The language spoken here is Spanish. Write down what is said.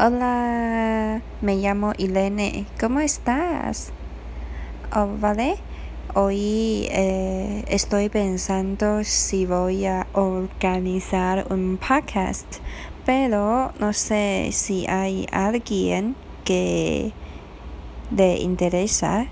Hola, me llamo Irene. ¿Cómo estás? Oh, vale. Hoy eh, estoy pensando si voy a organizar un podcast, pero no sé si hay alguien que le interesa.